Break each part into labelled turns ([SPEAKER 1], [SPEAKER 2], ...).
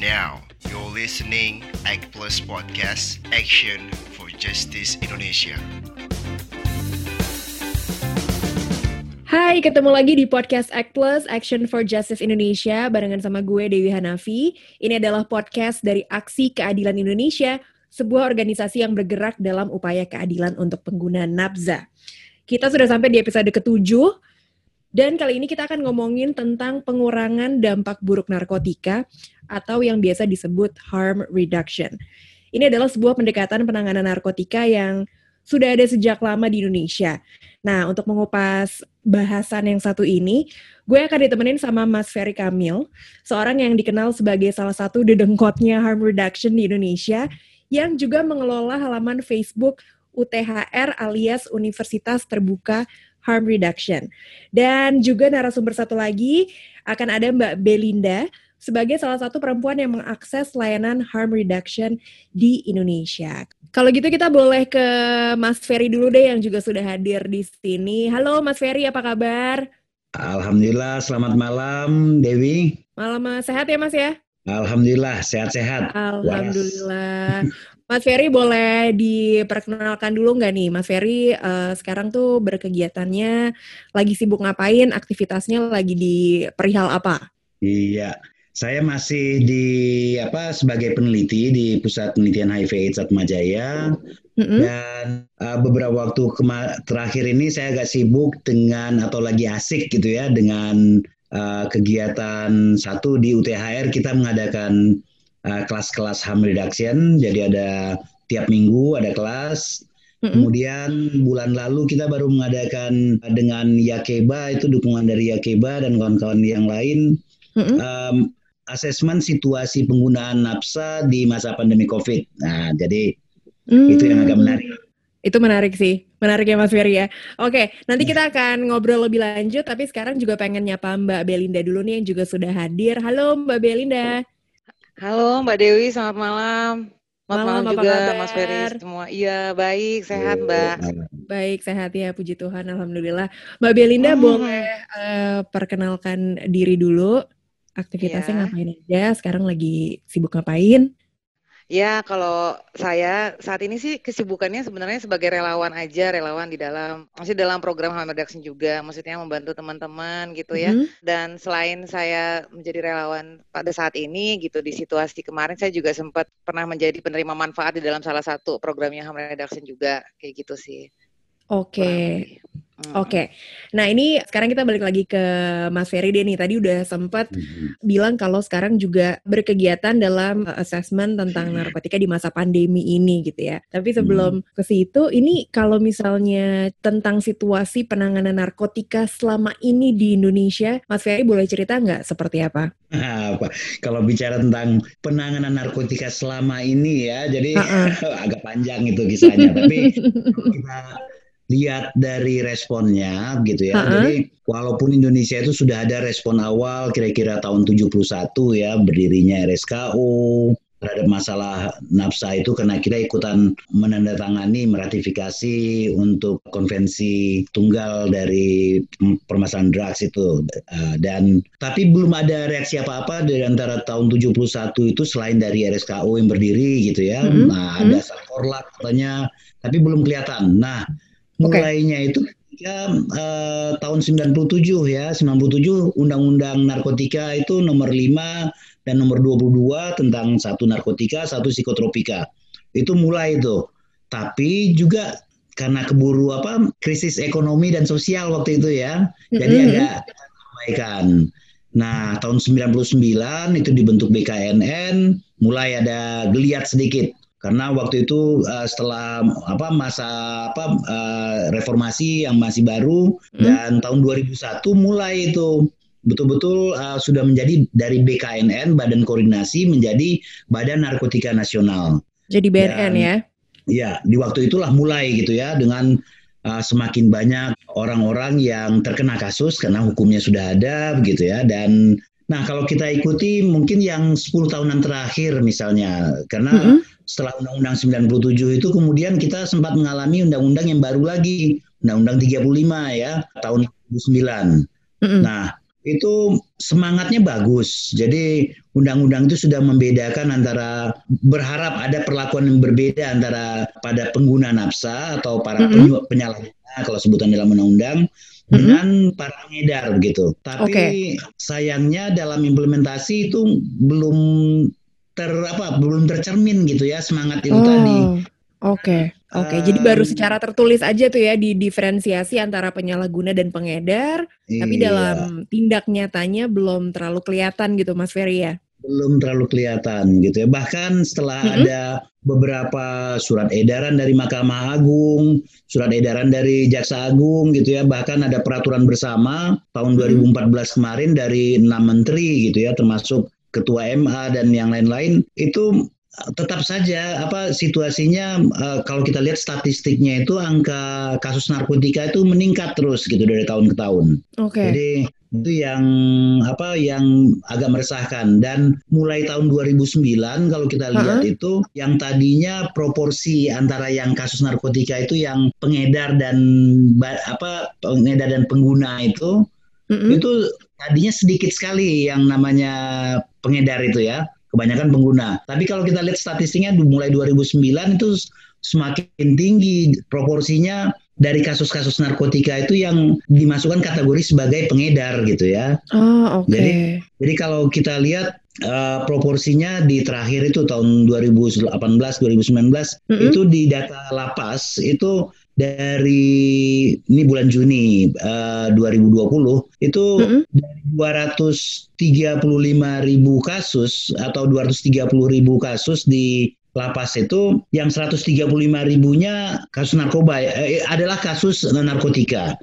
[SPEAKER 1] Now, you're listening Act Plus Podcast, Action for Justice Indonesia.
[SPEAKER 2] Hai, ketemu lagi di podcast Act Plus Action for Justice Indonesia barengan sama gue Dewi Hanafi. Ini adalah podcast dari Aksi Keadilan Indonesia, sebuah organisasi yang bergerak dalam upaya keadilan untuk pengguna nafza. Kita sudah sampai di episode ketujuh dan kali ini kita akan ngomongin tentang pengurangan dampak buruk narkotika atau yang biasa disebut harm reduction. Ini adalah sebuah pendekatan penanganan narkotika yang sudah ada sejak lama di Indonesia. Nah, untuk mengupas bahasan yang satu ini, gue akan ditemenin sama Mas Ferry Kamil, seorang yang dikenal sebagai salah satu dedengkotnya harm reduction di Indonesia, yang juga mengelola halaman Facebook UTHR alias Universitas Terbuka harm reduction. Dan juga narasumber satu lagi akan ada Mbak Belinda sebagai salah satu perempuan yang mengakses layanan harm reduction di Indonesia. Kalau gitu kita boleh ke Mas Ferry dulu deh yang juga sudah hadir di sini. Halo Mas Ferry, apa kabar?
[SPEAKER 3] Alhamdulillah, selamat malam Dewi.
[SPEAKER 2] Malam sehat ya Mas ya?
[SPEAKER 3] Alhamdulillah, sehat-sehat.
[SPEAKER 2] Alhamdulillah. Mas Ferry boleh diperkenalkan dulu nggak nih, Mas Ferry uh, sekarang tuh berkegiatannya lagi sibuk ngapain, aktivitasnya lagi di perihal apa?
[SPEAKER 3] Iya, saya masih di apa sebagai peneliti di Pusat Penelitian HIV AIDS Atmajaya mm-hmm. dan uh, beberapa waktu terakhir ini saya agak sibuk dengan atau lagi asik gitu ya dengan uh, kegiatan satu di UTHR kita mengadakan uh, kelas-kelas harm reduction. Jadi ada tiap minggu ada kelas. Mm-hmm. Kemudian bulan lalu kita baru mengadakan dengan Yakeba itu dukungan dari Yakeba dan kawan-kawan yang lain mm-hmm. um, asesmen situasi penggunaan nafsa di masa pandemi COVID. Nah, jadi mm. itu yang agak menarik.
[SPEAKER 2] Itu menarik sih, menarik ya Mas Ferry ya. Oke, nanti kita akan ngobrol lebih lanjut, tapi sekarang juga pengen nyapa Mbak Belinda dulu nih yang juga sudah hadir. Halo Mbak Belinda.
[SPEAKER 4] Halo Mbak Dewi, selamat malam. Selamat malam, malam juga kabar? Mas Ferry semua. Iya, baik, sehat Mbak.
[SPEAKER 2] Baik, sehat ya, puji Tuhan, Alhamdulillah. Mbak Belinda hmm. boleh uh, perkenalkan diri dulu, aktivitasnya yeah. ngapain aja, sekarang lagi sibuk ngapain?
[SPEAKER 4] Ya, kalau saya saat ini sih kesibukannya sebenarnya sebagai relawan aja, relawan di dalam masih dalam program Hamad Reduction juga, maksudnya membantu teman-teman gitu ya. Mm -hmm. Dan selain saya menjadi relawan pada saat ini gitu di situasi kemarin saya juga sempat pernah menjadi penerima manfaat di dalam salah satu programnya Hamad Reduction juga kayak gitu sih.
[SPEAKER 2] Oke. Okay. Oke, okay. nah ini sekarang kita balik lagi ke Mas Ferry deh nih. Tadi udah sempat mm-hmm. bilang kalau sekarang juga berkegiatan dalam uh, assessment tentang narkotika di masa pandemi ini gitu ya. Tapi sebelum mm-hmm. ke situ, ini kalau misalnya tentang situasi penanganan narkotika selama ini di Indonesia, Mas Ferry boleh cerita nggak seperti apa?
[SPEAKER 3] Apa? Kalau bicara tentang penanganan narkotika selama ini ya, jadi uh-uh. agak panjang itu kisahnya. Tapi kita lihat dari responnya gitu ya. Uh -huh. Jadi walaupun Indonesia itu sudah ada respon awal kira-kira tahun 71 ya berdirinya RSKU terhadap masalah nafsa itu karena kita ikutan menandatangani meratifikasi untuk konvensi tunggal dari permasalahan drugs itu uh, dan tapi belum ada reaksi apa-apa dari antara tahun 71 itu selain dari RSKU yang berdiri gitu ya. Mm -hmm. Nah, ada mm -hmm. katanya tapi belum kelihatan. Nah, mulainya okay. itu ketika uh, tahun 97 ya. 97 undang-undang narkotika itu nomor 5 dan nomor 22 tentang satu narkotika satu psikotropika. Itu mulai itu tapi juga karena keburu apa krisis ekonomi dan sosial waktu itu ya. Jadi mm -hmm. agak perbaikan nah tahun 99 itu dibentuk BKNN mulai ada geliat sedikit karena waktu itu uh, setelah apa masa apa uh, reformasi yang masih baru hmm. dan tahun 2001 mulai itu betul-betul uh, sudah menjadi dari BKNN Badan Koordinasi menjadi Badan Narkotika Nasional.
[SPEAKER 2] Jadi BNN dan, ya?
[SPEAKER 3] Ya, di waktu itulah mulai gitu ya dengan uh, semakin banyak orang-orang yang terkena kasus karena hukumnya sudah ada begitu ya dan Nah, kalau kita ikuti mungkin yang 10 tahunan terakhir misalnya, karena mm -hmm. setelah Undang-Undang 97 itu kemudian kita sempat mengalami undang-undang yang baru lagi, Undang-Undang 35 ya, tahun 2009. Mm -hmm. Nah, itu semangatnya bagus. Jadi undang-undang itu sudah membedakan antara berharap ada perlakuan yang berbeda antara pada pengguna nafsa atau para mm -hmm. penyalahguna kalau sebutan dalam undang-undang mm-hmm. Dengan para pengedar begitu. Tapi okay. sayangnya dalam implementasi itu belum ter apa belum tercermin gitu ya semangat itu oh. tadi.
[SPEAKER 2] Oke. Okay. Oke, okay, jadi baru secara tertulis aja tuh ya di diferensiasi antara penyalahguna dan pengedar, iya. tapi dalam tindak nyatanya belum terlalu kelihatan gitu, Mas Ferry ya?
[SPEAKER 3] Belum terlalu kelihatan gitu ya. Bahkan setelah mm -hmm. ada beberapa surat edaran dari Mahkamah Agung, surat edaran dari Jaksa Agung gitu ya, bahkan ada peraturan bersama tahun 2014 kemarin dari enam menteri gitu ya, termasuk Ketua MA dan yang lain-lain itu tetap saja apa situasinya uh, kalau kita lihat statistiknya itu angka kasus narkotika itu meningkat terus gitu dari tahun ke tahun.
[SPEAKER 2] Oke. Okay.
[SPEAKER 3] Jadi itu yang apa yang agak meresahkan dan mulai tahun 2009 kalau kita lihat uh -huh. itu yang tadinya proporsi antara yang kasus narkotika itu yang pengedar dan apa pengedar dan pengguna itu uh -huh. itu tadinya sedikit sekali yang namanya pengedar itu ya kebanyakan pengguna. Tapi kalau kita lihat statistiknya mulai 2009 itu semakin tinggi proporsinya dari kasus-kasus narkotika itu yang dimasukkan kategori sebagai pengedar gitu ya.
[SPEAKER 2] Oh, oke. Okay.
[SPEAKER 3] Jadi jadi kalau kita lihat uh, proporsinya di terakhir itu tahun 2018 2019 mm -hmm. itu di data lapas itu dari ini bulan Juni uh, 2020 itu mm -hmm. dari 235 ribu kasus atau 230 ribu kasus di lapas itu yang 135 ribunya kasus narkoba eh, adalah kasus narkotika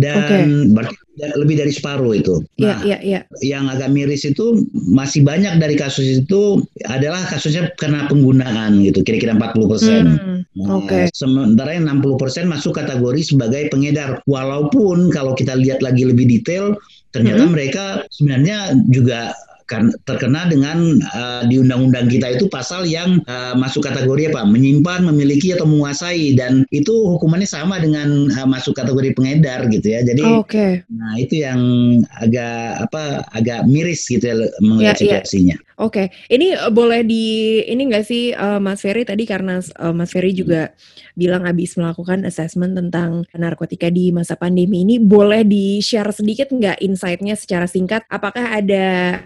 [SPEAKER 3] dan okay. berarti lebih dari separuh itu.
[SPEAKER 2] Iya, nah, yeah, yeah, yeah.
[SPEAKER 3] yang agak miris itu masih banyak dari kasus itu adalah kasusnya karena penggunaan gitu, kira-kira 40 persen. Hmm,
[SPEAKER 2] nah, okay.
[SPEAKER 3] Sementara yang 60 persen masuk kategori sebagai pengedar. Walaupun kalau kita lihat lagi lebih detail, ternyata hmm. mereka sebenarnya juga kan terkena dengan uh, di undang-undang kita itu pasal yang uh, masuk kategori apa menyimpan, memiliki atau menguasai dan itu hukumannya sama dengan uh, masuk kategori pengedar gitu ya. Jadi
[SPEAKER 2] oh, okay.
[SPEAKER 3] nah itu yang agak apa agak miris gitu ya melihat ya, situasinya. Ya.
[SPEAKER 2] Oke, okay. ini uh, boleh di ini enggak sih uh, Mas Ferry tadi karena uh, Mas Ferry juga hmm. bilang habis melakukan assessment tentang narkotika di masa pandemi ini boleh di share sedikit nggak insight-nya secara singkat apakah ada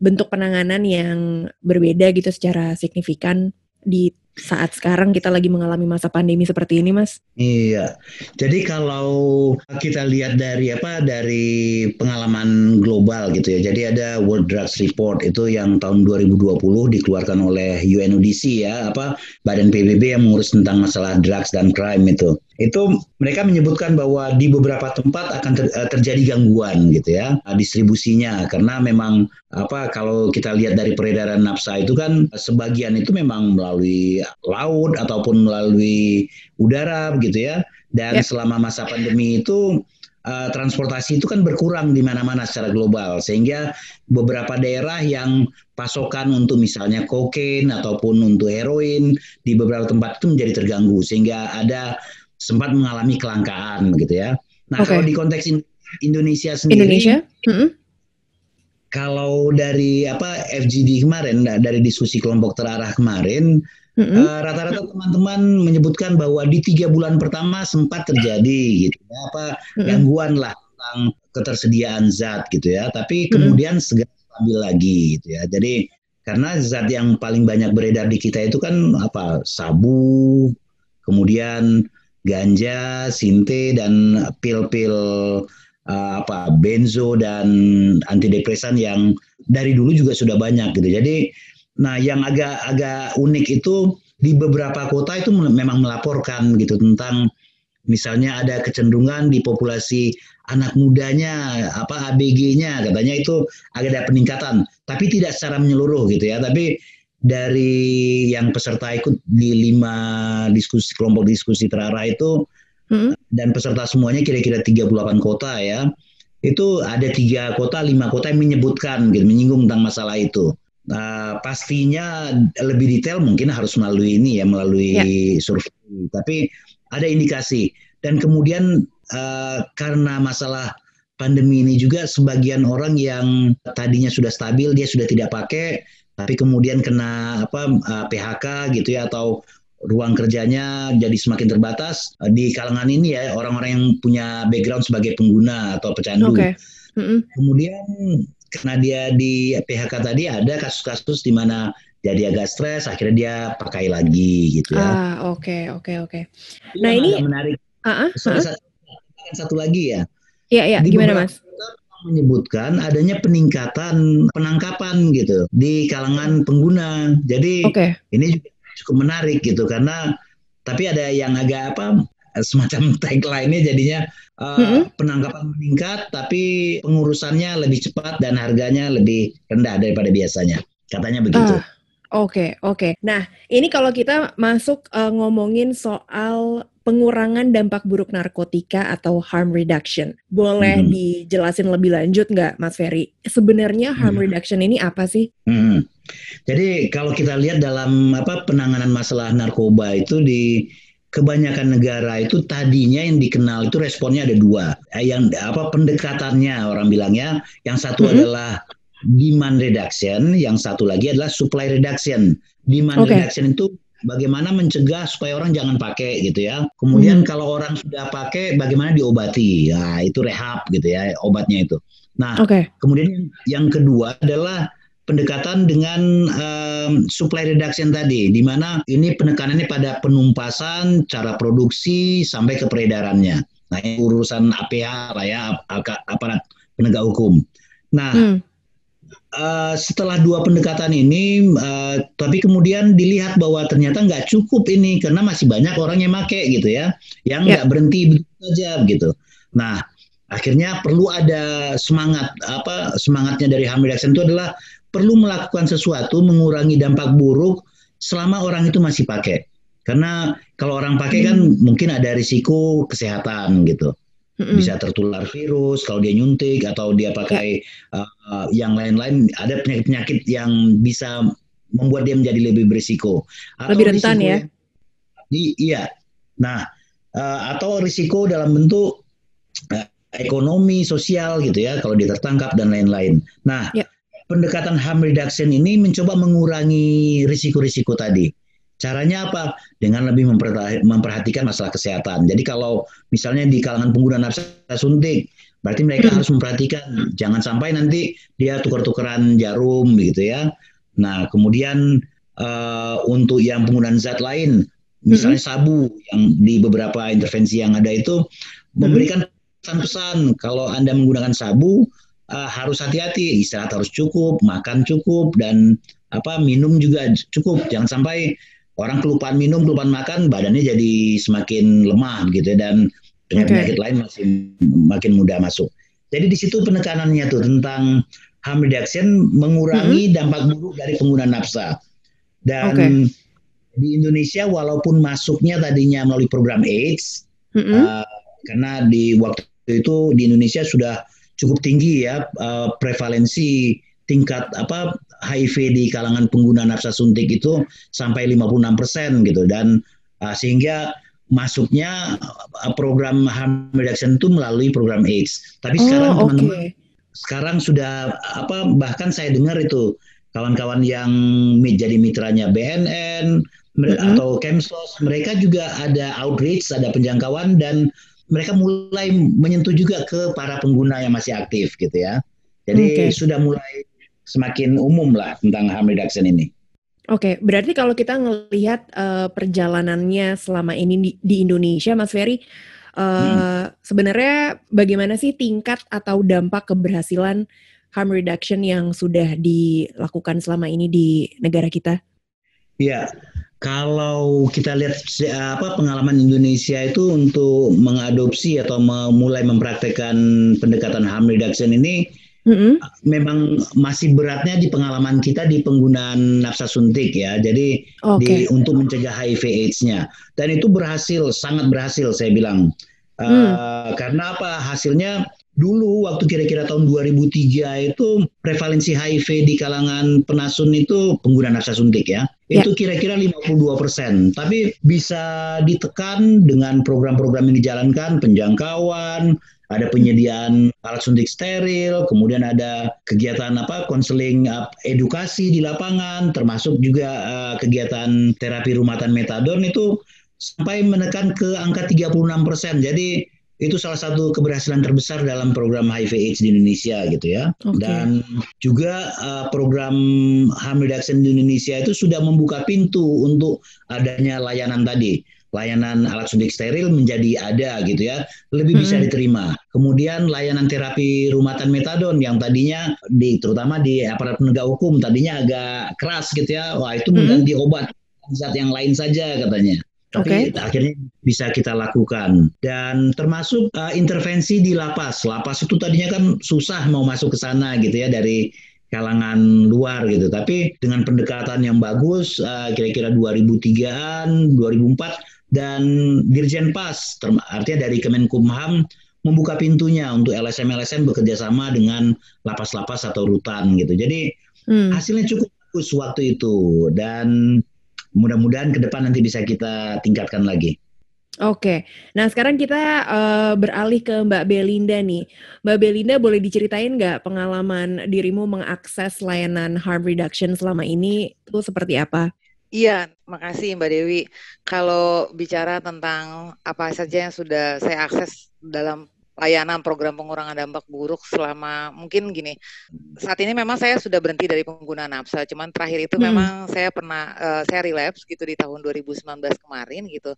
[SPEAKER 2] bentuk penanganan yang berbeda gitu secara signifikan di saat sekarang kita lagi mengalami masa pandemi seperti ini, Mas?
[SPEAKER 3] Iya. Jadi kalau kita lihat dari apa dari pengalaman global gitu ya. Jadi ada World Drugs Report itu yang tahun 2020 dikeluarkan oleh UNODC ya, apa Badan PBB yang mengurus tentang masalah drugs dan crime itu itu mereka menyebutkan bahwa di beberapa tempat akan ter, eh, terjadi gangguan gitu ya eh, distribusinya karena memang apa kalau kita lihat dari peredaran nafsa itu kan sebagian itu memang melalui laut ataupun melalui udara gitu ya dan ya. selama masa pandemi itu uh, transportasi itu kan berkurang di mana-mana secara global sehingga beberapa daerah yang pasokan untuk misalnya kokain ataupun untuk heroin di beberapa tempat itu menjadi terganggu sehingga ada sempat mengalami kelangkaan gitu ya. Nah, okay. kalau di konteks Indonesia sendiri
[SPEAKER 2] Indonesia? Mm -hmm.
[SPEAKER 3] Kalau dari apa FGD kemarin dari diskusi kelompok terarah kemarin mm-hmm. uh, rata-rata teman-teman menyebutkan bahwa di tiga bulan pertama sempat terjadi gitu ya apa mm-hmm. gangguan lah tentang ketersediaan zat gitu ya tapi kemudian mm-hmm. segera stabil lagi gitu ya jadi karena zat yang paling banyak beredar di kita itu kan apa sabu kemudian ganja, sinte dan pil-pil uh, apa benzo dan antidepresan yang dari dulu juga sudah banyak gitu. Jadi nah yang agak agak unik itu di beberapa kota itu memang melaporkan gitu tentang misalnya ada kecenderungan di populasi anak mudanya apa ABG-nya katanya itu ada peningkatan. Tapi tidak secara menyeluruh gitu ya. Tapi dari yang peserta ikut di lima diskusi kelompok diskusi terarah itu hmm. dan peserta semuanya kira-kira 38 kota ya itu ada tiga kota lima kota yang menyebutkan gitu menyinggung tentang masalah itu uh, pastinya lebih detail mungkin harus melalui ini ya melalui ya. survei tapi ada indikasi dan kemudian uh, karena masalah pandemi ini juga sebagian orang yang tadinya sudah stabil dia sudah tidak pakai tapi kemudian kena apa uh, PHK gitu ya atau ruang kerjanya jadi semakin terbatas di kalangan ini ya orang-orang yang punya background sebagai pengguna atau pecandu. Okay. Mm -hmm. Kemudian karena dia di PHK tadi ada kasus-kasus di mana jadi agak stres akhirnya dia pakai lagi gitu ya.
[SPEAKER 2] Ah, oke okay, oke okay, oke. Okay. Nah, ini
[SPEAKER 3] menarik. Uh -uh, uh -uh. Satu, satu lagi ya.
[SPEAKER 2] Iya, iya, gimana Mas?
[SPEAKER 3] menyebutkan adanya peningkatan penangkapan gitu di kalangan pengguna. Jadi okay. ini juga cukup menarik gitu karena tapi ada yang agak apa semacam tagline-nya jadinya uh, mm-hmm. penangkapan meningkat tapi pengurusannya lebih cepat dan harganya lebih rendah daripada biasanya. Katanya begitu.
[SPEAKER 2] Uh. Oke, okay, oke. Okay. Nah, ini kalau kita masuk uh, ngomongin soal pengurangan dampak buruk narkotika atau harm reduction. Boleh hmm. dijelasin lebih lanjut nggak, Mas Ferry? Sebenarnya harm hmm. reduction ini apa sih? Hmm.
[SPEAKER 3] Jadi kalau kita lihat dalam apa penanganan masalah narkoba itu di kebanyakan negara itu tadinya yang dikenal itu responnya ada dua. Eh, yang apa pendekatannya orang bilangnya, yang satu hmm. adalah demand reduction, yang satu lagi adalah supply reduction. Demand okay. reduction itu bagaimana mencegah supaya orang jangan pakai gitu ya. Kemudian hmm. kalau orang sudah pakai bagaimana diobati. Nah, itu rehab gitu ya, obatnya itu. Nah, okay. kemudian yang kedua adalah pendekatan dengan um, supply reduction tadi, di mana ini penekanannya pada penumpasan, cara produksi sampai ke peredarannya. Nah, ini urusan APH lah ya, aparat penegak hukum. Nah, hmm. Uh, setelah dua pendekatan ini, uh, tapi kemudian dilihat bahwa ternyata nggak cukup ini karena masih banyak orang yang make gitu ya, yang ya. nggak yeah. berhenti begitu saja gitu. Nah, akhirnya perlu ada semangat apa semangatnya dari harm reduction itu adalah perlu melakukan sesuatu mengurangi dampak buruk selama orang itu masih pakai. Karena kalau orang pakai kan hmm. mungkin ada risiko kesehatan gitu hmm bisa tertular virus kalau dia nyuntik atau dia pakai yeah. uh, yang lain-lain ada penyakit-penyakit yang bisa membuat dia menjadi lebih berisiko
[SPEAKER 2] atau lebih rentan ya
[SPEAKER 3] di, iya nah uh, atau risiko dalam bentuk uh, ekonomi sosial gitu ya kalau dia tertangkap dan lain-lain nah yeah. Pendekatan harm reduction ini mencoba mengurangi risiko-risiko tadi Caranya apa? Dengan lebih memperhatikan masalah kesehatan. Jadi kalau misalnya di kalangan pengguna nafsa suntik, berarti mereka hmm. harus memperhatikan jangan sampai nanti dia tukar-tukaran jarum gitu ya. Nah, kemudian uh, untuk yang penggunaan zat lain, misalnya hmm. sabu yang di beberapa intervensi yang ada itu memberikan pesan-pesan kalau Anda menggunakan sabu uh, harus hati-hati, istirahat harus cukup, makan cukup dan apa minum juga cukup. Jangan sampai orang kelupaan minum, kelupaan makan, badannya jadi semakin lemah gitu ya, dan penyakit-penyakit okay. lain masih makin mudah masuk. Jadi di situ penekanannya tuh tentang harm reduction mengurangi mm -hmm. dampak buruk dari pengguna nafsa. Dan okay. di Indonesia walaupun masuknya tadinya melalui program AIDS, mm -hmm. uh, karena di waktu itu di Indonesia sudah cukup tinggi ya uh, prevalensi tingkat apa HIV di kalangan pengguna nafsa suntik itu sampai 56 persen gitu dan uh, sehingga masuknya uh, program harm reduction itu melalui program AIDS. Tapi oh, sekarang teman-teman okay. sekarang sudah apa bahkan saya dengar itu kawan-kawan yang jadi mitranya BNN mm-hmm. atau Kemsos mereka juga ada outreach, ada penjangkauan dan mereka mulai menyentuh juga ke para pengguna yang masih aktif gitu ya. Jadi okay. sudah mulai semakin umum lah tentang harm reduction ini.
[SPEAKER 2] Oke, okay, berarti kalau kita ngelihat uh, perjalanannya selama ini di, di Indonesia, Mas Ferry, uh, hmm. sebenarnya bagaimana sih tingkat atau dampak keberhasilan harm reduction yang sudah dilakukan selama ini di negara kita?
[SPEAKER 3] Ya, kalau kita lihat apa pengalaman Indonesia itu untuk mengadopsi atau memulai mempraktekkan pendekatan harm reduction ini mm-hmm. memang masih beratnya di pengalaman kita di penggunaan nafsa suntik ya. Jadi okay. di untuk mencegah HIV/AIDS-nya dan itu berhasil, sangat berhasil saya bilang. Uh, mm. Karena apa? Hasilnya dulu waktu kira-kira tahun 2003 itu prevalensi HIV di kalangan penasun itu pengguna nafsa suntik ya. ya. Itu kira-kira 52 persen. Tapi bisa ditekan dengan program-program yang dijalankan, penjangkauan, ada penyediaan alat suntik steril, kemudian ada kegiatan apa konseling edukasi di lapangan, termasuk juga uh, kegiatan terapi rumatan metadon itu sampai menekan ke angka 36 persen. Jadi itu salah satu keberhasilan terbesar dalam program HIV/AIDS di Indonesia gitu ya. Okay. Dan juga uh, program harm reduction di Indonesia itu sudah membuka pintu untuk adanya layanan tadi layanan alat suntik steril menjadi ada gitu ya, lebih bisa hmm. diterima. Kemudian layanan terapi rumatan metadon yang tadinya di terutama di aparat penegak hukum tadinya agak keras gitu ya, wah itu mengganti hmm. obat zat yang lain saja katanya. Tapi okay. akhirnya bisa kita lakukan dan termasuk uh, intervensi di lapas. Lapas itu tadinya kan susah mau masuk ke sana gitu ya dari kalangan luar gitu. Tapi dengan pendekatan yang bagus, uh, kira-kira 2003-an, 2004 dan Dirjen Pas, artinya dari Kemenkumham membuka pintunya untuk LSM-LSM bekerja sama dengan lapas-lapas atau rutan gitu. Jadi hmm. hasilnya cukup bagus waktu itu dan mudah-mudahan ke depan nanti bisa kita tingkatkan lagi.
[SPEAKER 2] Oke, nah sekarang kita uh, beralih ke Mbak Belinda nih. Mbak Belinda boleh diceritain nggak pengalaman dirimu mengakses layanan harm reduction selama ini itu seperti apa?
[SPEAKER 4] Iya, makasih Mbak Dewi. Kalau bicara tentang apa saja yang sudah saya akses dalam layanan program pengurangan dampak buruk selama mungkin gini. Saat ini memang saya sudah berhenti dari penggunaan nafsa, cuman terakhir itu hmm. memang saya pernah uh, saya relapse gitu di tahun 2019 kemarin gitu.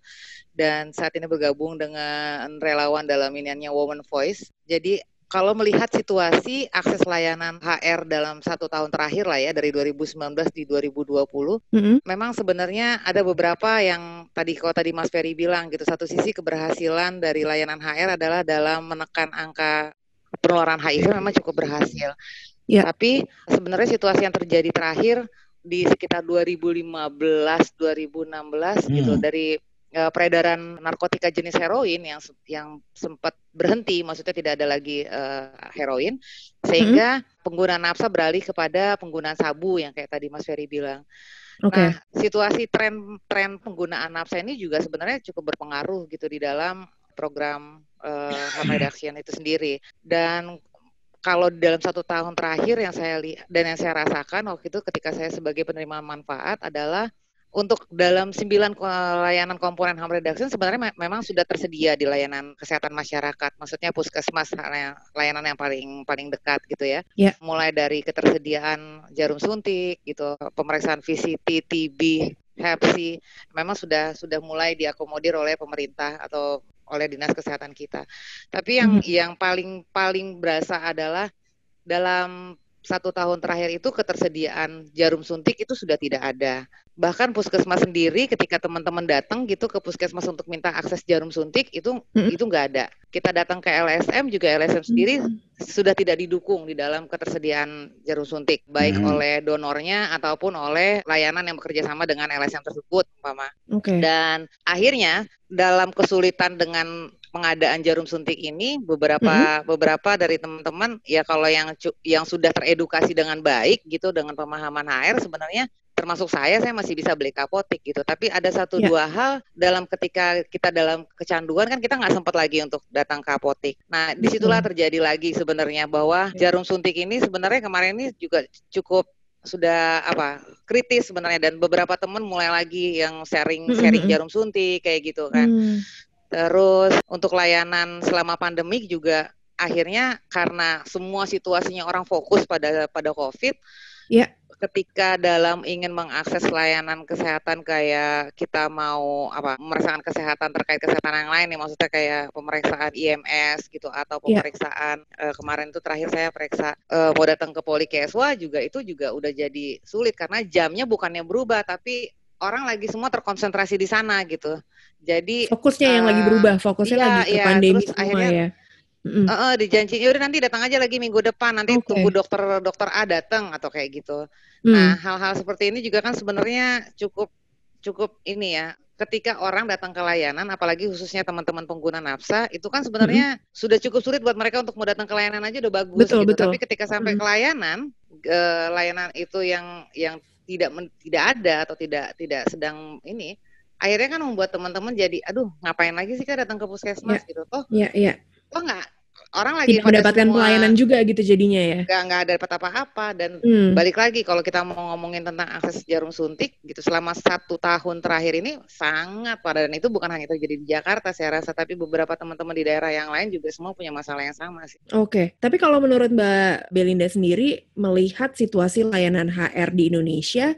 [SPEAKER 4] Dan saat ini bergabung dengan relawan dalam iniannya Woman Voice. Jadi kalau melihat situasi akses layanan HR dalam satu tahun terakhir lah ya dari 2019 di 2020, mm-hmm. memang sebenarnya ada beberapa yang tadi kalau tadi Mas Ferry bilang gitu satu sisi keberhasilan dari layanan HR adalah dalam menekan angka penularan HIV memang cukup berhasil. Yeah. Tapi sebenarnya situasi yang terjadi terakhir di sekitar 2015 2016 hmm. gitu dari uh, peredaran narkotika jenis heroin yang yang sempat berhenti, maksudnya tidak ada lagi uh, heroin, sehingga hmm. pengguna nafsa beralih kepada penggunaan sabu yang kayak tadi Mas Ferry bilang. Okay. Nah, situasi tren tren penggunaan nafsa ini juga sebenarnya cukup berpengaruh gitu di dalam program uh, harm reduction itu sendiri. Dan kalau dalam satu tahun terakhir yang saya lihat dan yang saya rasakan waktu itu ketika saya sebagai penerima manfaat adalah untuk dalam sembilan layanan komponen harm reduction sebenarnya me memang sudah tersedia di layanan kesehatan masyarakat. Maksudnya puskesmas layanan yang paling paling dekat gitu ya. Yeah. Mulai dari ketersediaan jarum suntik gitu, pemeriksaan VCT, TB, Hep C, memang sudah sudah mulai diakomodir oleh pemerintah atau oleh dinas kesehatan kita. Tapi yang hmm. yang paling paling berasa adalah dalam satu tahun terakhir itu ketersediaan jarum suntik itu sudah tidak ada. Bahkan puskesmas sendiri ketika teman-teman datang gitu ke puskesmas untuk minta akses jarum suntik itu mm-hmm. itu nggak ada. Kita datang ke LSM juga LSM sendiri mm-hmm. sudah tidak didukung di dalam ketersediaan jarum suntik baik mm-hmm. oleh donornya ataupun oleh layanan yang bekerja sama dengan LSM tersebut, Mama. Okay. Dan akhirnya dalam kesulitan dengan pengadaan jarum suntik ini beberapa hmm. beberapa dari teman-teman ya kalau yang yang sudah teredukasi dengan baik gitu dengan pemahaman HR sebenarnya termasuk saya saya masih bisa beli kapotik gitu tapi ada satu ya. dua hal dalam ketika kita dalam kecanduan kan kita nggak sempat lagi untuk datang ke apotik nah di situlah terjadi lagi sebenarnya bahwa ya. jarum suntik ini sebenarnya kemarin ini juga cukup sudah apa kritis sebenarnya dan beberapa teman mulai lagi yang sharing sharing jarum suntik kayak gitu kan mm. Terus untuk layanan selama pandemik juga akhirnya karena semua situasinya orang fokus pada pada COVID, ya. ketika dalam ingin mengakses layanan kesehatan kayak kita mau apa pemeriksaan kesehatan terkait kesehatan yang lain nih maksudnya kayak pemeriksaan IMS gitu atau ya. pemeriksaan ya. uh, kemarin itu terakhir saya periksa uh, mau datang ke Polikeswa juga itu juga udah jadi sulit karena jamnya bukannya berubah tapi orang lagi semua terkonsentrasi di sana gitu. Jadi
[SPEAKER 2] fokusnya uh, yang lagi berubah, fokusnya iya, lagi ke iya, pandemi terus semua akhirnya, ya.
[SPEAKER 4] Mm. Uh, uh, dijanji, yaudah nanti datang aja lagi minggu depan, nanti okay. tunggu dokter dokter A datang atau kayak gitu. Mm. Nah hal-hal seperti ini juga kan sebenarnya cukup cukup ini ya ketika orang datang ke layanan, apalagi khususnya teman-teman pengguna nafsa, itu kan sebenarnya mm-hmm. sudah cukup sulit buat mereka untuk mau datang ke layanan aja udah bagus
[SPEAKER 2] betul,
[SPEAKER 4] gitu.
[SPEAKER 2] Betul.
[SPEAKER 4] Tapi ketika sampai mm-hmm. ke layanan, uh, layanan itu yang yang tidak men, tidak ada atau tidak tidak sedang ini, akhirnya kan membuat teman-teman jadi, aduh ngapain lagi sih kan datang ke puskesmas yeah. gitu, toh?
[SPEAKER 2] Iya yeah, iya. Yeah.
[SPEAKER 4] Toh nggak orang lagi
[SPEAKER 2] tidak mendapatkan semua, pelayanan juga gitu jadinya ya
[SPEAKER 4] nggak nggak ada dapat apa-apa dan hmm. balik lagi kalau kita mau ngomongin tentang akses jarum suntik gitu selama satu tahun terakhir ini sangat pada dan itu bukan hanya terjadi di Jakarta saya rasa tapi beberapa teman-teman di daerah yang lain juga semua punya masalah yang sama sih.
[SPEAKER 2] Oke, okay. tapi kalau menurut Mbak Belinda sendiri melihat situasi layanan HR di Indonesia,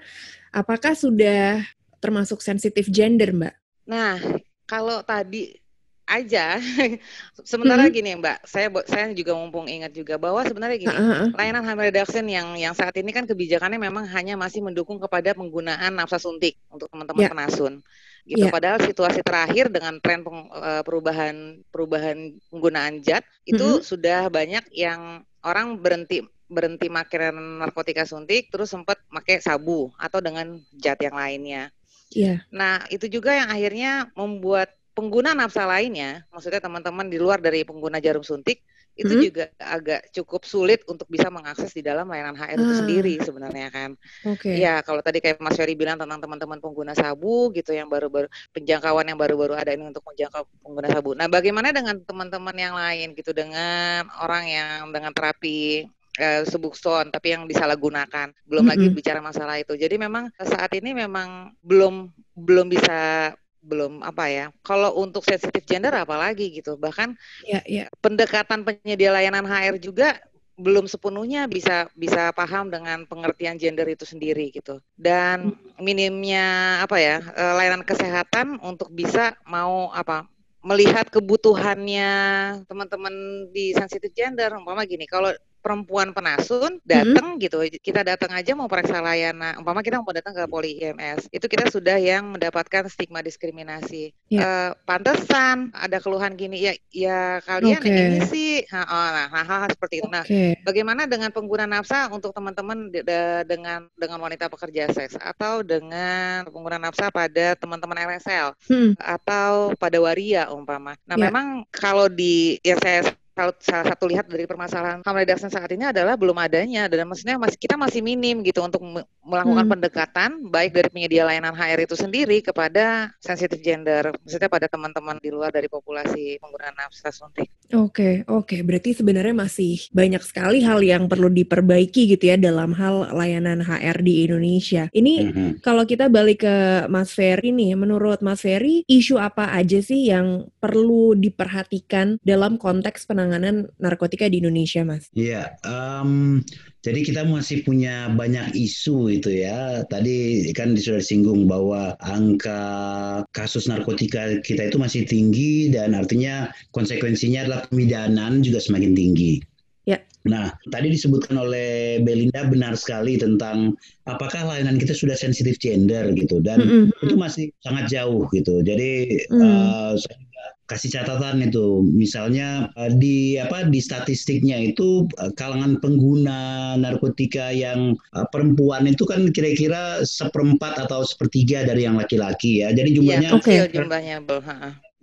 [SPEAKER 2] apakah sudah termasuk sensitif gender Mbak?
[SPEAKER 4] Nah, kalau tadi aja. Sementara hmm. gini Mbak, saya saya juga mumpung ingat juga bahwa sebenarnya gini, uh, uh, layanan hamil reduction yang yang saat ini kan kebijakannya memang hanya masih mendukung kepada penggunaan nafsa suntik untuk teman-teman yeah. penasun. Gitu. Yeah. Padahal situasi terakhir dengan tren peng, uh, perubahan perubahan penggunaan zat itu -hmm. sudah banyak yang orang berhenti berhenti makan narkotika suntik terus sempat pakai sabu atau dengan zat yang lainnya.
[SPEAKER 2] Yeah.
[SPEAKER 4] Nah, itu juga yang akhirnya membuat pengguna nafsa lainnya, maksudnya teman-teman di luar dari pengguna jarum suntik, itu hmm. juga agak cukup sulit untuk bisa mengakses di dalam layanan HR itu ah. sendiri sebenarnya kan.
[SPEAKER 2] Oke.
[SPEAKER 4] Okay. Ya kalau tadi kayak Mas Ferry bilang tentang teman-teman pengguna sabu gitu yang baru-baru penjangkauan yang baru-baru ada ini untuk menjangkau pengguna sabu. Nah bagaimana dengan teman-teman yang lain gitu dengan orang yang dengan terapi uh, Subuxon tapi yang disalahgunakan. Belum mm -hmm. lagi bicara masalah itu. Jadi memang saat ini memang belum belum bisa belum apa ya. Kalau untuk sensitif gender apalagi gitu. Bahkan
[SPEAKER 2] ya, ya.
[SPEAKER 4] pendekatan penyedia layanan HR juga belum sepenuhnya bisa bisa paham dengan pengertian gender itu sendiri gitu dan hmm. minimnya apa ya eh, layanan kesehatan untuk bisa mau apa melihat kebutuhannya teman-teman di sensitif gender umpama gini kalau perempuan penasun datang hmm. gitu kita datang aja mau periksa layanan umpama kita mau datang ke poli IMS itu kita sudah yang mendapatkan stigma diskriminasi yeah. Ya. uh, pantesan ada keluhan gini ya ya kalian okay. ini sih ha, oh, nah hal-hal seperti itu nah bagaimana dengan pengguna nafsa untuk teman-teman de de dengan dengan wanita pekerja seks atau dengan pengguna nafsa pada teman-teman LSL hmm. atau pada waria umpama nah yeah. memang kalau di ya saya kalau salah satu lihat dari permasalahan hamil reduction saat ini adalah belum adanya dan maksudnya masih kita masih minim gitu untuk melakukan hmm. pendekatan baik dari penyedia layanan HR itu sendiri kepada sensitif gender maksudnya pada teman-teman di luar dari populasi penggunaan nafsa suntik.
[SPEAKER 2] Oke, okay, oke. Okay. Berarti sebenarnya masih banyak sekali hal yang perlu diperbaiki gitu ya dalam hal layanan HR di Indonesia. Ini mm -hmm. kalau kita balik ke Mas Ferry nih, menurut Mas Ferry isu apa aja sih yang perlu diperhatikan dalam konteks penanganan narkotika di Indonesia, Mas?
[SPEAKER 3] Iya, um, jadi kita masih punya banyak isu itu ya. Tadi kan sudah disinggung bahwa angka kasus narkotika kita itu masih tinggi dan artinya konsekuensinya adalah pemidanan juga semakin tinggi.
[SPEAKER 2] Ya.
[SPEAKER 3] Nah, tadi disebutkan oleh Belinda benar sekali tentang apakah layanan kita sudah sensitif gender gitu dan mm -hmm. itu masih sangat jauh gitu. Jadi mm. uh, saya kasih catatan itu misalnya eh, di apa di statistiknya itu eh, kalangan pengguna narkotika yang uh, perempuan itu kan kira-kira seperempat atau sepertiga dari yang laki-laki ya jadi iya, jumlahnya
[SPEAKER 4] ya, okay. jumlahnya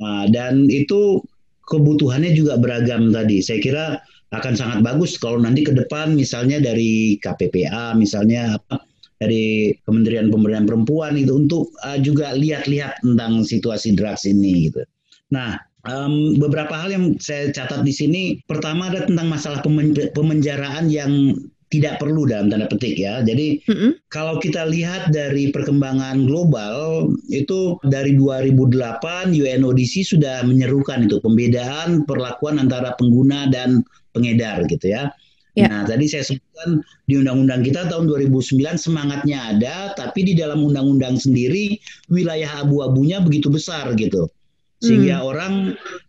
[SPEAKER 3] nah, dan itu kebutuhannya juga beragam tadi saya kira akan sangat bagus kalau nanti ke depan misalnya dari KPPA misalnya apa dari Kementerian Pemberdayaan Perempuan itu untuk uh, juga lihat-lihat tentang situasi drugs ini gitu. Nah, um, beberapa hal yang saya catat di sini, pertama ada tentang masalah pemenjaraan yang tidak perlu dalam tanda petik ya. Jadi mm-hmm. kalau kita lihat dari perkembangan global itu dari 2008 UNODC sudah menyerukan itu pembedaan perlakuan antara pengguna dan pengedar gitu ya. Yeah. Nah, tadi saya sebutkan di undang-undang kita tahun 2009 semangatnya ada, tapi di dalam undang-undang sendiri wilayah abu-abunya begitu besar gitu sehingga hmm. orang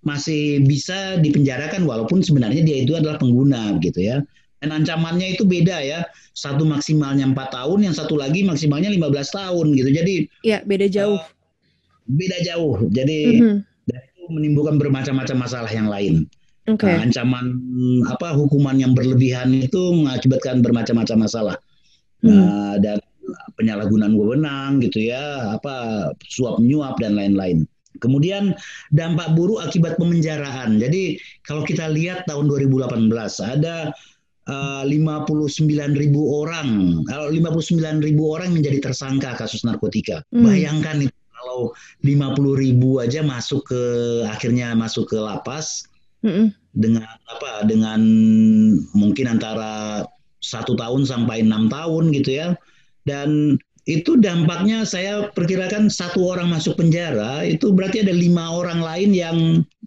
[SPEAKER 3] masih bisa dipenjarakan walaupun sebenarnya dia itu adalah pengguna gitu ya dan ancamannya itu beda ya satu maksimalnya empat tahun yang satu lagi maksimalnya 15 tahun gitu jadi
[SPEAKER 2] ya beda jauh uh,
[SPEAKER 3] beda jauh jadi mm-hmm. dan itu menimbulkan bermacam-macam masalah yang lain okay. nah, ancaman apa hukuman yang berlebihan itu mengakibatkan bermacam-macam masalah mm. nah dan penyalahgunaan wewenang gitu ya, apa suap menyuap dan lain-lain. Kemudian dampak buruk akibat pemenjaraan. Jadi kalau kita lihat tahun 2018 ada uh, 59 ribu orang, kalau 59 ribu orang menjadi tersangka kasus narkotika. Hmm. Bayangkan itu kalau 50 ribu aja masuk ke akhirnya masuk ke lapas hmm. dengan apa dengan mungkin antara satu tahun sampai enam tahun gitu ya dan itu dampaknya saya perkirakan satu orang masuk penjara itu berarti ada lima orang lain yang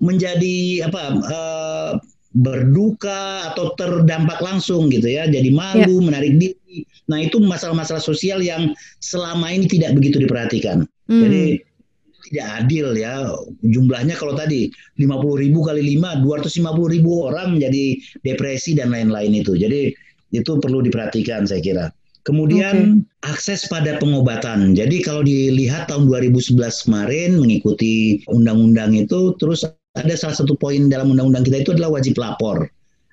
[SPEAKER 3] menjadi apa uh, berduka atau terdampak langsung gitu ya. Jadi malu ya. menarik diri. Nah itu masalah-masalah sosial yang selama ini tidak begitu diperhatikan. Hmm. jadi tidak adil ya. Jumlahnya kalau tadi 50 ribu kali 5 250 ribu orang menjadi depresi dan lain-lain itu. Jadi itu perlu diperhatikan saya kira Kemudian okay. akses pada pengobatan. Jadi kalau dilihat tahun 2011 kemarin mengikuti undang-undang itu, terus ada salah satu poin dalam undang-undang kita itu adalah wajib lapor.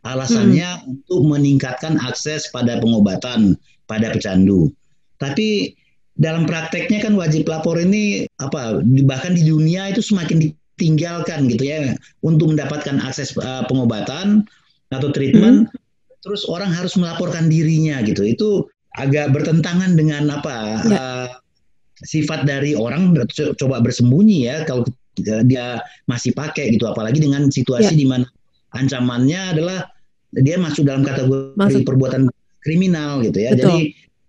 [SPEAKER 3] Alasannya hmm. untuk meningkatkan akses pada pengobatan pada pecandu. Tapi dalam prakteknya kan wajib lapor ini apa bahkan di dunia itu semakin ditinggalkan gitu ya untuk mendapatkan akses uh, pengobatan atau treatment hmm. terus orang harus melaporkan dirinya gitu. Itu agak bertentangan dengan apa ya. uh, sifat dari orang coba bersembunyi ya kalau dia masih pakai gitu apalagi dengan situasi ya. di mana ancamannya adalah dia masuk dalam kategori masuk. perbuatan kriminal gitu ya. Betul. Jadi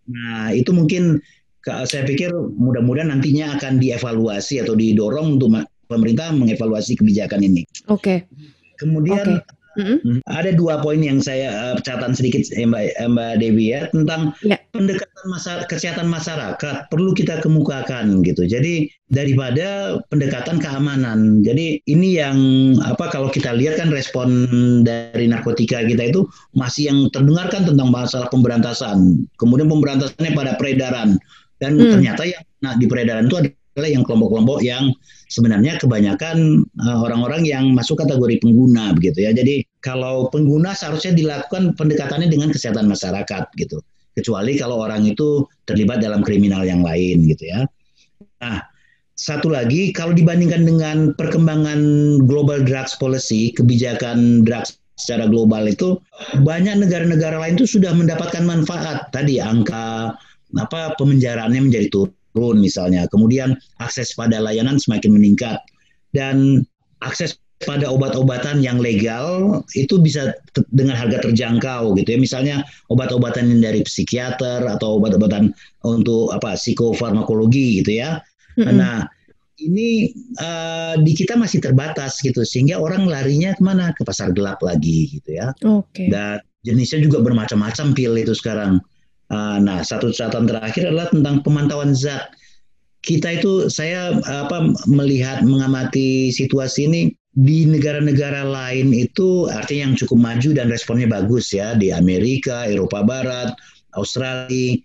[SPEAKER 3] nah itu mungkin saya pikir mudah-mudahan nantinya akan dievaluasi atau didorong untuk pemerintah mengevaluasi kebijakan ini.
[SPEAKER 2] Oke. Okay.
[SPEAKER 3] Kemudian okay. Mm-hmm. Ada dua poin yang saya uh, catatan sedikit eh, Mbak, eh, Mbak Dewi ya tentang yeah. pendekatan masa, kesehatan masyarakat perlu kita kemukakan gitu. Jadi daripada pendekatan keamanan. Jadi ini yang apa kalau kita lihat kan respon dari narkotika kita itu masih yang terdengarkan tentang masalah pemberantasan. Kemudian pemberantasannya pada peredaran dan mm. ternyata yang nah di peredaran itu adalah yang kelompok-kelompok yang sebenarnya kebanyakan uh, orang-orang yang masuk kategori pengguna begitu ya. Jadi kalau pengguna seharusnya dilakukan pendekatannya dengan kesehatan masyarakat gitu. Kecuali kalau orang itu terlibat dalam kriminal yang lain gitu ya. Nah, satu lagi kalau dibandingkan dengan perkembangan global drugs policy, kebijakan drugs secara global itu banyak negara-negara lain itu sudah mendapatkan manfaat. Tadi angka apa pemenjaraannya menjadi turun turun misalnya. Kemudian akses pada layanan semakin meningkat dan akses pada obat-obatan yang legal itu bisa dengan harga terjangkau gitu ya. Misalnya obat-obatan dari psikiater atau obat-obatan untuk apa psikofarmakologi gitu ya. Mm-hmm. Nah, ini uh, di kita masih terbatas gitu sehingga orang larinya ke mana ke pasar gelap lagi gitu ya.
[SPEAKER 2] Okay.
[SPEAKER 3] Dan jenisnya juga bermacam-macam pil itu sekarang. Ah, nah, satu catatan terakhir adalah tentang pemantauan zat. Kita itu saya apa melihat mengamati situasi ini di negara-negara lain itu artinya yang cukup maju dan responnya bagus ya di Amerika, Eropa Barat, Australia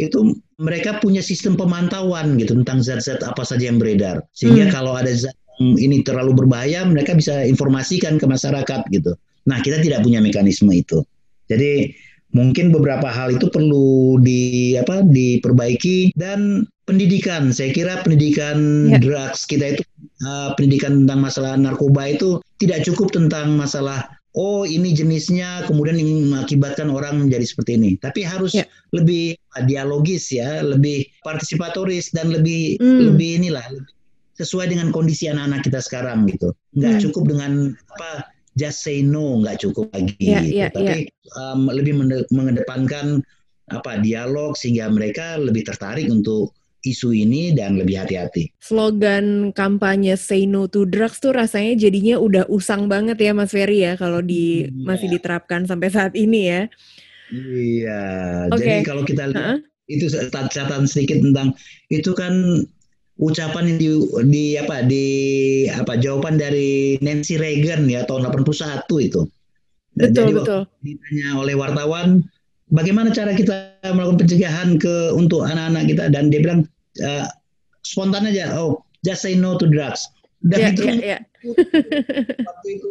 [SPEAKER 3] itu mereka punya sistem pemantauan gitu tentang zat-zat apa saja yang beredar sehingga hmm. kalau ada zat yang ini terlalu berbahaya mereka bisa informasikan ke masyarakat gitu. Nah kita tidak punya mekanisme itu. Jadi mungkin beberapa hal itu perlu di apa diperbaiki dan pendidikan saya kira pendidikan ya. drugs kita itu uh, pendidikan tentang masalah narkoba itu tidak cukup tentang masalah oh ini jenisnya kemudian ini mengakibatkan orang menjadi seperti ini tapi harus ya. lebih dialogis ya lebih partisipatoris dan lebih hmm. lebih inilah sesuai dengan kondisi anak-anak kita sekarang gitu nggak hmm. cukup dengan apa just say no nggak cukup lagi yeah, gitu. yeah, tapi yeah. Um, lebih mengedepankan apa dialog sehingga mereka lebih tertarik untuk isu ini dan lebih hati-hati.
[SPEAKER 2] Slogan kampanye Say No to Drugs tuh rasanya jadinya udah usang banget ya Mas Ferry ya kalau di yeah. masih diterapkan sampai saat ini ya.
[SPEAKER 3] Iya. Okay. Jadi kalau kita lihat uh -huh. itu catatan sedikit tentang itu kan ucapan di, di apa di apa jawaban dari Nancy Reagan ya tahun 81 itu.
[SPEAKER 2] Betul Jadi, betul.
[SPEAKER 3] Ditanya oleh wartawan bagaimana cara kita melakukan pencegahan ke untuk anak-anak kita dan dia bilang uh, spontan aja oh just say no to drugs. Dan yeah, itu yeah, yeah. waktu itu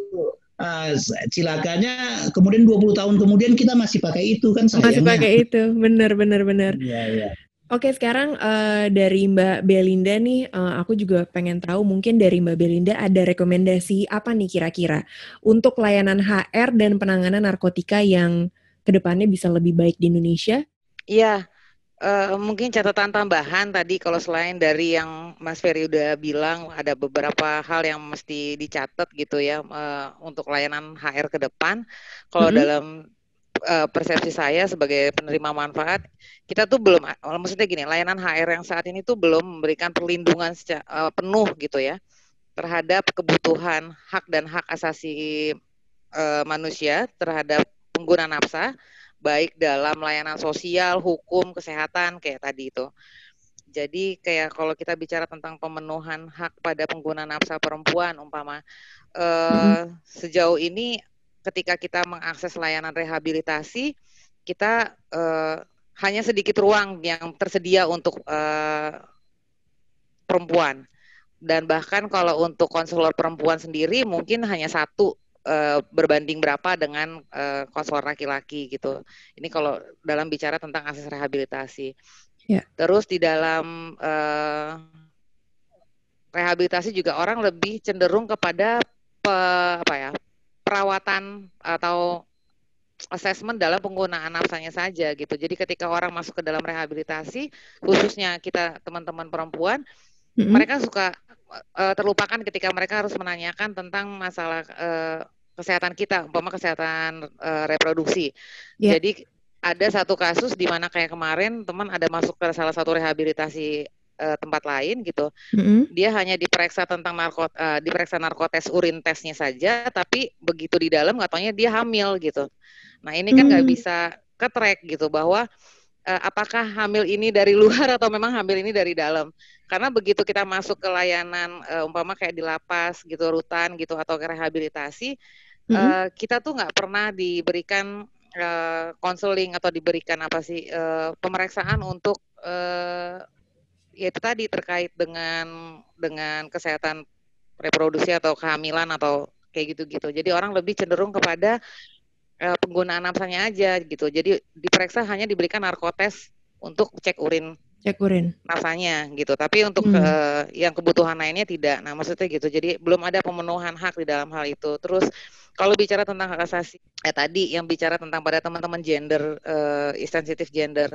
[SPEAKER 3] uh, cilakanya kemudian 20 tahun kemudian kita masih pakai itu kan
[SPEAKER 2] sayangnya. Masih pakai itu, benar benar benar.
[SPEAKER 3] Iya iya.
[SPEAKER 2] Oke, sekarang uh, dari Mbak Belinda nih, uh, aku juga pengen tahu mungkin dari Mbak Belinda ada rekomendasi apa nih kira-kira untuk layanan HR dan penanganan narkotika yang ke depannya bisa lebih baik di Indonesia?
[SPEAKER 4] Iya, uh, mungkin catatan tambahan tadi kalau selain dari yang Mas Ferry udah bilang ada beberapa hal yang mesti dicatat gitu ya uh, untuk layanan HR ke depan. Kalau mm -hmm. dalam uh, persepsi saya sebagai penerima manfaat, kita tuh belum, maksudnya gini, layanan HR yang saat ini tuh belum memberikan perlindungan secara, uh, penuh gitu ya terhadap kebutuhan hak dan hak asasi uh, manusia terhadap pengguna nafsa, baik dalam layanan sosial, hukum, kesehatan kayak tadi itu. Jadi kayak kalau kita bicara tentang pemenuhan hak pada pengguna nafsa perempuan umpama uh, mm-hmm. sejauh ini ketika kita mengakses layanan rehabilitasi, kita uh, hanya sedikit ruang yang tersedia untuk uh, perempuan. Dan bahkan kalau untuk konselor perempuan sendiri mungkin hanya satu uh, berbanding berapa dengan uh, konselor laki-laki gitu. Ini kalau dalam bicara tentang akses rehabilitasi. Yeah. Terus di dalam uh, rehabilitasi juga orang lebih cenderung kepada pe, apa ya perawatan atau assessment dalam penggunaan nafsanya saja gitu. Jadi ketika orang masuk ke dalam rehabilitasi, khususnya kita teman-teman perempuan, mm-hmm. mereka suka uh, terlupakan ketika mereka harus menanyakan tentang masalah uh, kesehatan kita, umpama kesehatan uh, reproduksi. Yeah. Jadi ada satu kasus di mana kayak kemarin teman ada masuk ke salah satu rehabilitasi uh, tempat lain gitu, mm-hmm. dia hanya diperiksa tentang narkot, uh, diperiksa narkotes urin tesnya saja, tapi begitu di dalam katanya dia hamil gitu. Nah ini kan nggak mm. bisa ke track gitu bahwa uh, apakah hamil ini dari luar atau memang hamil ini dari dalam. Karena begitu kita masuk ke layanan uh, umpama kayak di lapas gitu, rutan gitu atau ke rehabilitasi, mm-hmm. uh, kita tuh nggak pernah diberikan konseling uh, atau diberikan apa sih uh, pemeriksaan untuk uh, ya itu tadi terkait dengan dengan kesehatan reproduksi atau kehamilan atau kayak gitu-gitu. Jadi orang lebih cenderung kepada uh, penggunaan nafsanya aja gitu. Jadi diperiksa hanya diberikan narkotes untuk cek urin
[SPEAKER 2] cek urin
[SPEAKER 4] nafsanya gitu. Tapi untuk hmm. uh, yang kebutuhan lainnya tidak. Nah maksudnya gitu. Jadi belum ada pemenuhan hak di dalam hal itu. Terus kalau bicara tentang hak asasi, eh tadi yang bicara tentang pada teman-teman gender, uh, sensitif gender,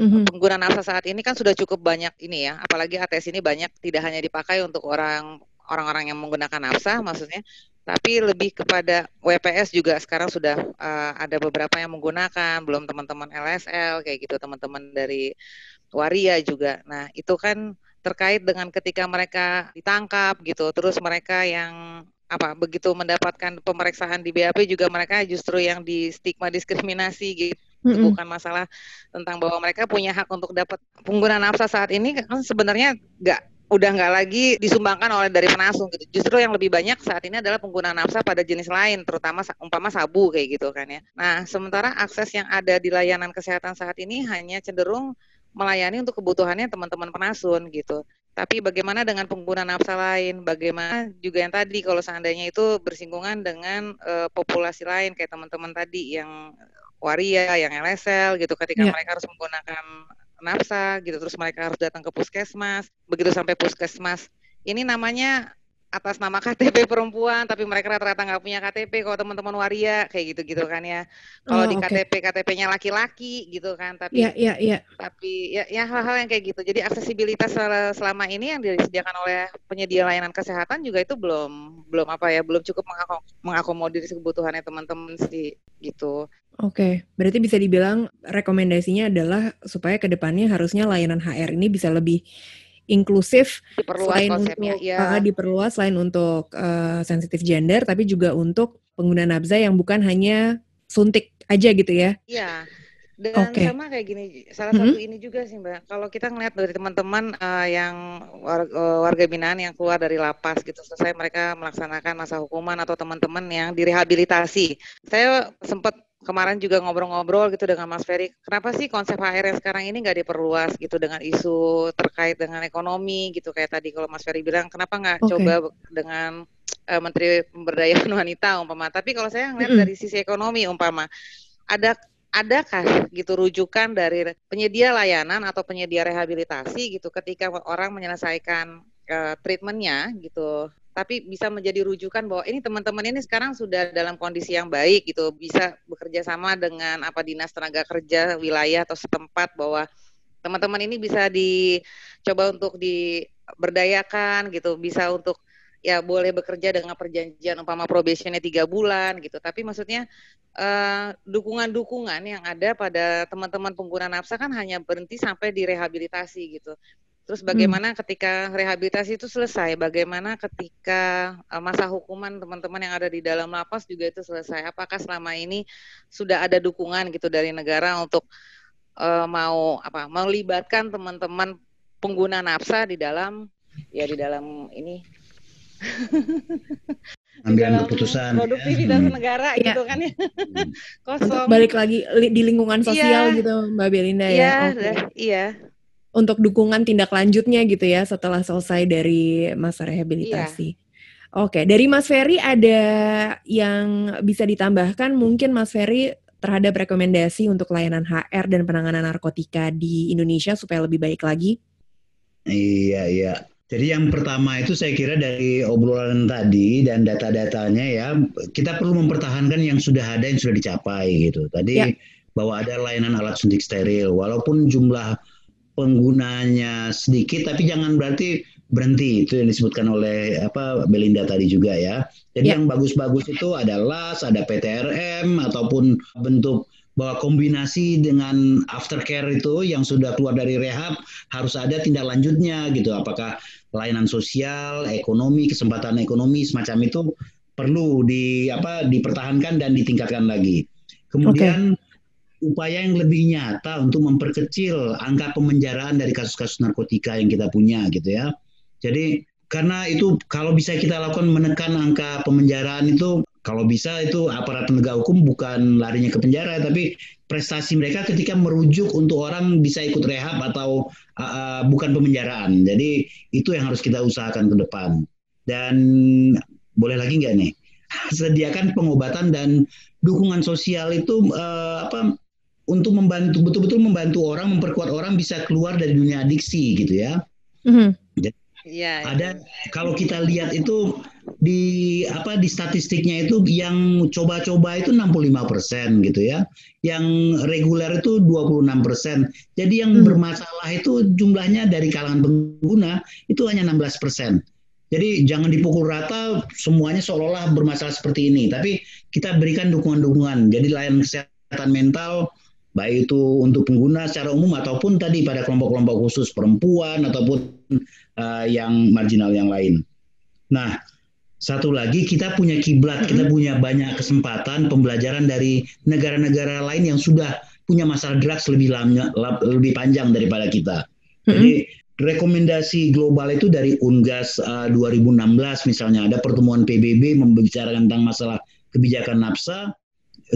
[SPEAKER 4] mm-hmm. pengguna nafsa saat ini kan sudah cukup banyak ini ya, apalagi ATS ini banyak tidak hanya dipakai untuk orang orang-orang yang menggunakan nafsa, maksudnya, tapi lebih kepada WPS juga sekarang sudah uh, ada beberapa yang menggunakan, belum teman-teman LSL kayak gitu, teman-teman dari Waria juga. Nah itu kan terkait dengan ketika mereka ditangkap gitu, terus mereka yang apa begitu mendapatkan pemeriksaan di BAP juga mereka justru yang di stigma diskriminasi gitu mm-hmm. bukan masalah tentang bahwa mereka punya hak untuk dapat pengguna nafsa saat ini kan sebenarnya nggak udah nggak lagi disumbangkan oleh dari penasung gitu. Justru yang lebih banyak saat ini adalah pengguna nafsa pada jenis lain, terutama umpama sabu kayak gitu kan ya. Nah, sementara akses yang ada di layanan kesehatan saat ini hanya cenderung melayani untuk kebutuhannya teman-teman penasun gitu. Tapi bagaimana dengan pengguna nafsa lain? Bagaimana juga yang tadi kalau seandainya itu bersinggungan dengan uh, populasi lain kayak teman-teman tadi yang waria, yang LSL gitu ketika yeah. mereka harus menggunakan nafsa gitu terus mereka harus datang ke puskesmas. Begitu sampai puskesmas ini namanya atas nama KTP perempuan tapi mereka rata-rata nggak punya KTP kalau teman-teman waria kayak gitu-gitu kan ya kalau oh, di okay. KTP KTP-nya laki-laki gitu kan tapi
[SPEAKER 2] yeah, yeah, yeah.
[SPEAKER 4] tapi ya ya hal-hal yang kayak gitu jadi aksesibilitas selama ini yang disediakan oleh penyedia layanan kesehatan juga itu belum belum apa ya belum cukup mengakomodir kebutuhannya teman-teman sih gitu
[SPEAKER 2] Oke, okay. berarti bisa dibilang rekomendasinya adalah supaya ke depannya harusnya layanan HR ini bisa lebih inklusif
[SPEAKER 4] diperluas selain untuk
[SPEAKER 2] ya. uh, diperluas selain untuk uh, sensitif gender tapi juga untuk pengguna nafza yang bukan hanya suntik aja gitu ya.
[SPEAKER 4] Iya. Dan okay. sama kayak gini, salah mm -hmm. satu ini juga sih Mbak, kalau kita ngeliat dari teman-teman uh, yang warga, warga binaan yang keluar dari lapas gitu, selesai mereka melaksanakan masa hukuman atau teman-teman yang direhabilitasi. Saya sempat kemarin juga ngobrol-ngobrol gitu dengan Mas Ferry, kenapa sih konsep HR yang sekarang ini nggak diperluas gitu dengan isu terkait dengan ekonomi gitu kayak tadi kalau Mas Ferry bilang kenapa nggak okay. coba dengan uh, Menteri Pemberdayaan Wanita umpama. Tapi kalau saya ngeliat dari sisi ekonomi umpama ada adakah gitu rujukan dari penyedia layanan atau penyedia rehabilitasi gitu ketika orang menyelesaikan uh, treatmentnya gitu tapi bisa menjadi rujukan bahwa ini teman-teman ini sekarang sudah dalam kondisi yang baik gitu. Bisa bekerja sama dengan apa dinas tenaga kerja wilayah atau setempat bahwa teman-teman ini bisa dicoba untuk diberdayakan gitu. Bisa untuk ya boleh bekerja dengan perjanjian umpama probationnya tiga bulan gitu. Tapi maksudnya eh, dukungan-dukungan yang ada pada teman-teman pengguna nafsa kan hanya berhenti sampai di rehabilitasi gitu Terus hmm. bagaimana hmm. ketika rehabilitasi itu selesai? Bagaimana ketika uh, masa hukuman teman-teman yang ada di dalam lapas juga itu selesai? Apakah selama ini sudah ada dukungan gitu dari negara untuk uh, mau apa? Melibatkan teman-teman pengguna nafsa di dalam ya di dalam ini
[SPEAKER 3] ambil keputusan
[SPEAKER 4] produktivitas ya. negara ya. gitu kan ya hmm.
[SPEAKER 2] kosong untuk balik lagi di lingkungan sosial ya. gitu Mbak Belinda ya
[SPEAKER 4] iya okay. iya
[SPEAKER 2] untuk dukungan tindak lanjutnya gitu ya setelah selesai dari masa rehabilitasi. Iya. Oke, dari Mas Ferry ada yang bisa ditambahkan mungkin Mas Ferry terhadap rekomendasi untuk layanan HR dan penanganan narkotika di Indonesia supaya lebih baik lagi?
[SPEAKER 3] Iya, iya. Jadi yang pertama itu saya kira dari obrolan tadi dan data-datanya ya, kita perlu mempertahankan yang sudah ada yang sudah dicapai gitu. Tadi ya. bahwa ada layanan alat suntik steril, walaupun jumlah penggunanya sedikit tapi jangan berarti berhenti itu yang disebutkan oleh apa Belinda tadi juga ya. Jadi ya. yang bagus-bagus itu ada LAS, ada PTRM ataupun bentuk bahwa kombinasi dengan aftercare itu yang sudah keluar dari rehab harus ada tindak lanjutnya gitu. Apakah layanan sosial, ekonomi, kesempatan ekonomi semacam itu perlu di apa dipertahankan dan ditingkatkan lagi. Kemudian okay upaya yang lebih nyata untuk memperkecil angka pemenjaraan dari kasus-kasus narkotika yang kita punya gitu ya. Jadi karena itu kalau bisa kita lakukan menekan angka pemenjaraan itu kalau bisa itu aparat penegak hukum bukan larinya ke penjara tapi prestasi mereka ketika merujuk untuk orang bisa ikut rehab atau uh, bukan pemenjaraan. Jadi itu yang harus kita usahakan ke depan. Dan boleh lagi nggak nih? Sediakan pengobatan dan dukungan sosial itu uh, apa untuk membantu betul-betul membantu orang memperkuat orang bisa keluar dari dunia adiksi gitu ya. Mm-hmm. Jadi, ya, ada ya. kalau kita lihat itu di apa di statistiknya itu yang coba-coba itu 65% gitu ya. Yang reguler itu 26%. Jadi yang hmm. bermasalah itu jumlahnya dari kalangan pengguna itu hanya 16%. Jadi jangan dipukul rata semuanya seolah-olah bermasalah seperti ini, tapi kita berikan dukungan-dukungan. Jadi layanan kesehatan mental baik itu untuk pengguna secara umum ataupun tadi pada kelompok-kelompok khusus perempuan ataupun uh, yang marginal yang lain. Nah, satu lagi kita punya kiblat, kita punya banyak kesempatan pembelajaran dari negara-negara lain yang sudah punya masalah drugs lebih lama, lebih panjang daripada kita. Jadi rekomendasi global itu dari UNGAS uh, 2016 misalnya ada pertemuan PBB membicarakan tentang masalah kebijakan nafsa,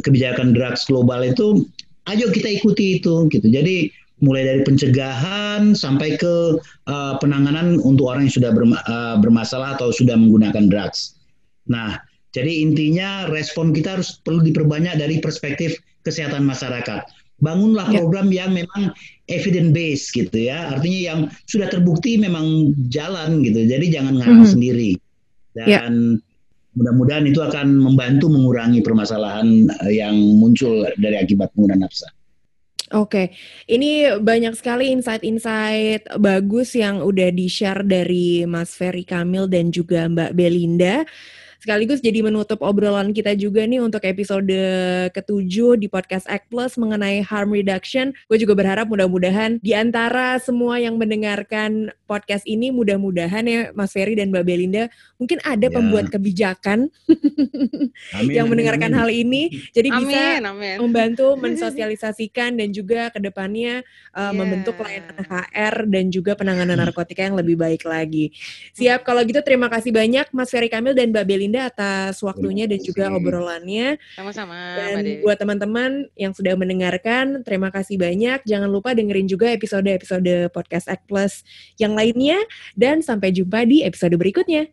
[SPEAKER 3] kebijakan drugs global itu ayo kita ikuti itu gitu. Jadi mulai dari pencegahan sampai ke uh, penanganan untuk orang yang sudah berma uh, bermasalah atau sudah menggunakan drugs. Nah, jadi intinya respon kita harus perlu diperbanyak dari perspektif kesehatan masyarakat. Bangunlah ya. program ya. yang memang evidence based gitu ya. Artinya yang sudah terbukti memang jalan gitu. Jadi jangan ngarang mm -hmm. sendiri. Ya. Dan ya mudah-mudahan itu akan membantu mengurangi permasalahan eh, yang muncul dari akibat penggunaan nafsa.
[SPEAKER 2] Oke, ini banyak sekali insight-insight bagus yang udah di-share dari Mas Ferry Kamil dan juga Mbak Belinda sekaligus jadi menutup obrolan kita juga nih untuk episode ketujuh di podcast Act Plus mengenai harm reduction. Gue juga berharap mudah-mudahan di antara semua yang mendengarkan podcast ini mudah-mudahan ya Mas Ferry dan Mbak Belinda mungkin ada ya. pembuat kebijakan amin, yang mendengarkan amin, hal ini jadi amin, bisa amin. membantu mensosialisasikan dan juga ke depannya uh, yeah. membentuk layanan HR dan juga penanganan narkotika yang lebih baik lagi. Siap kalau gitu terima kasih banyak Mas Ferry Kamil dan Mbak Belinda Linda atas waktunya dan juga obrolannya.
[SPEAKER 4] Sama-sama.
[SPEAKER 2] Dan buat teman-teman yang sudah mendengarkan, terima kasih banyak. Jangan lupa dengerin juga episode-episode podcast Act Plus yang lainnya dan sampai jumpa di episode berikutnya.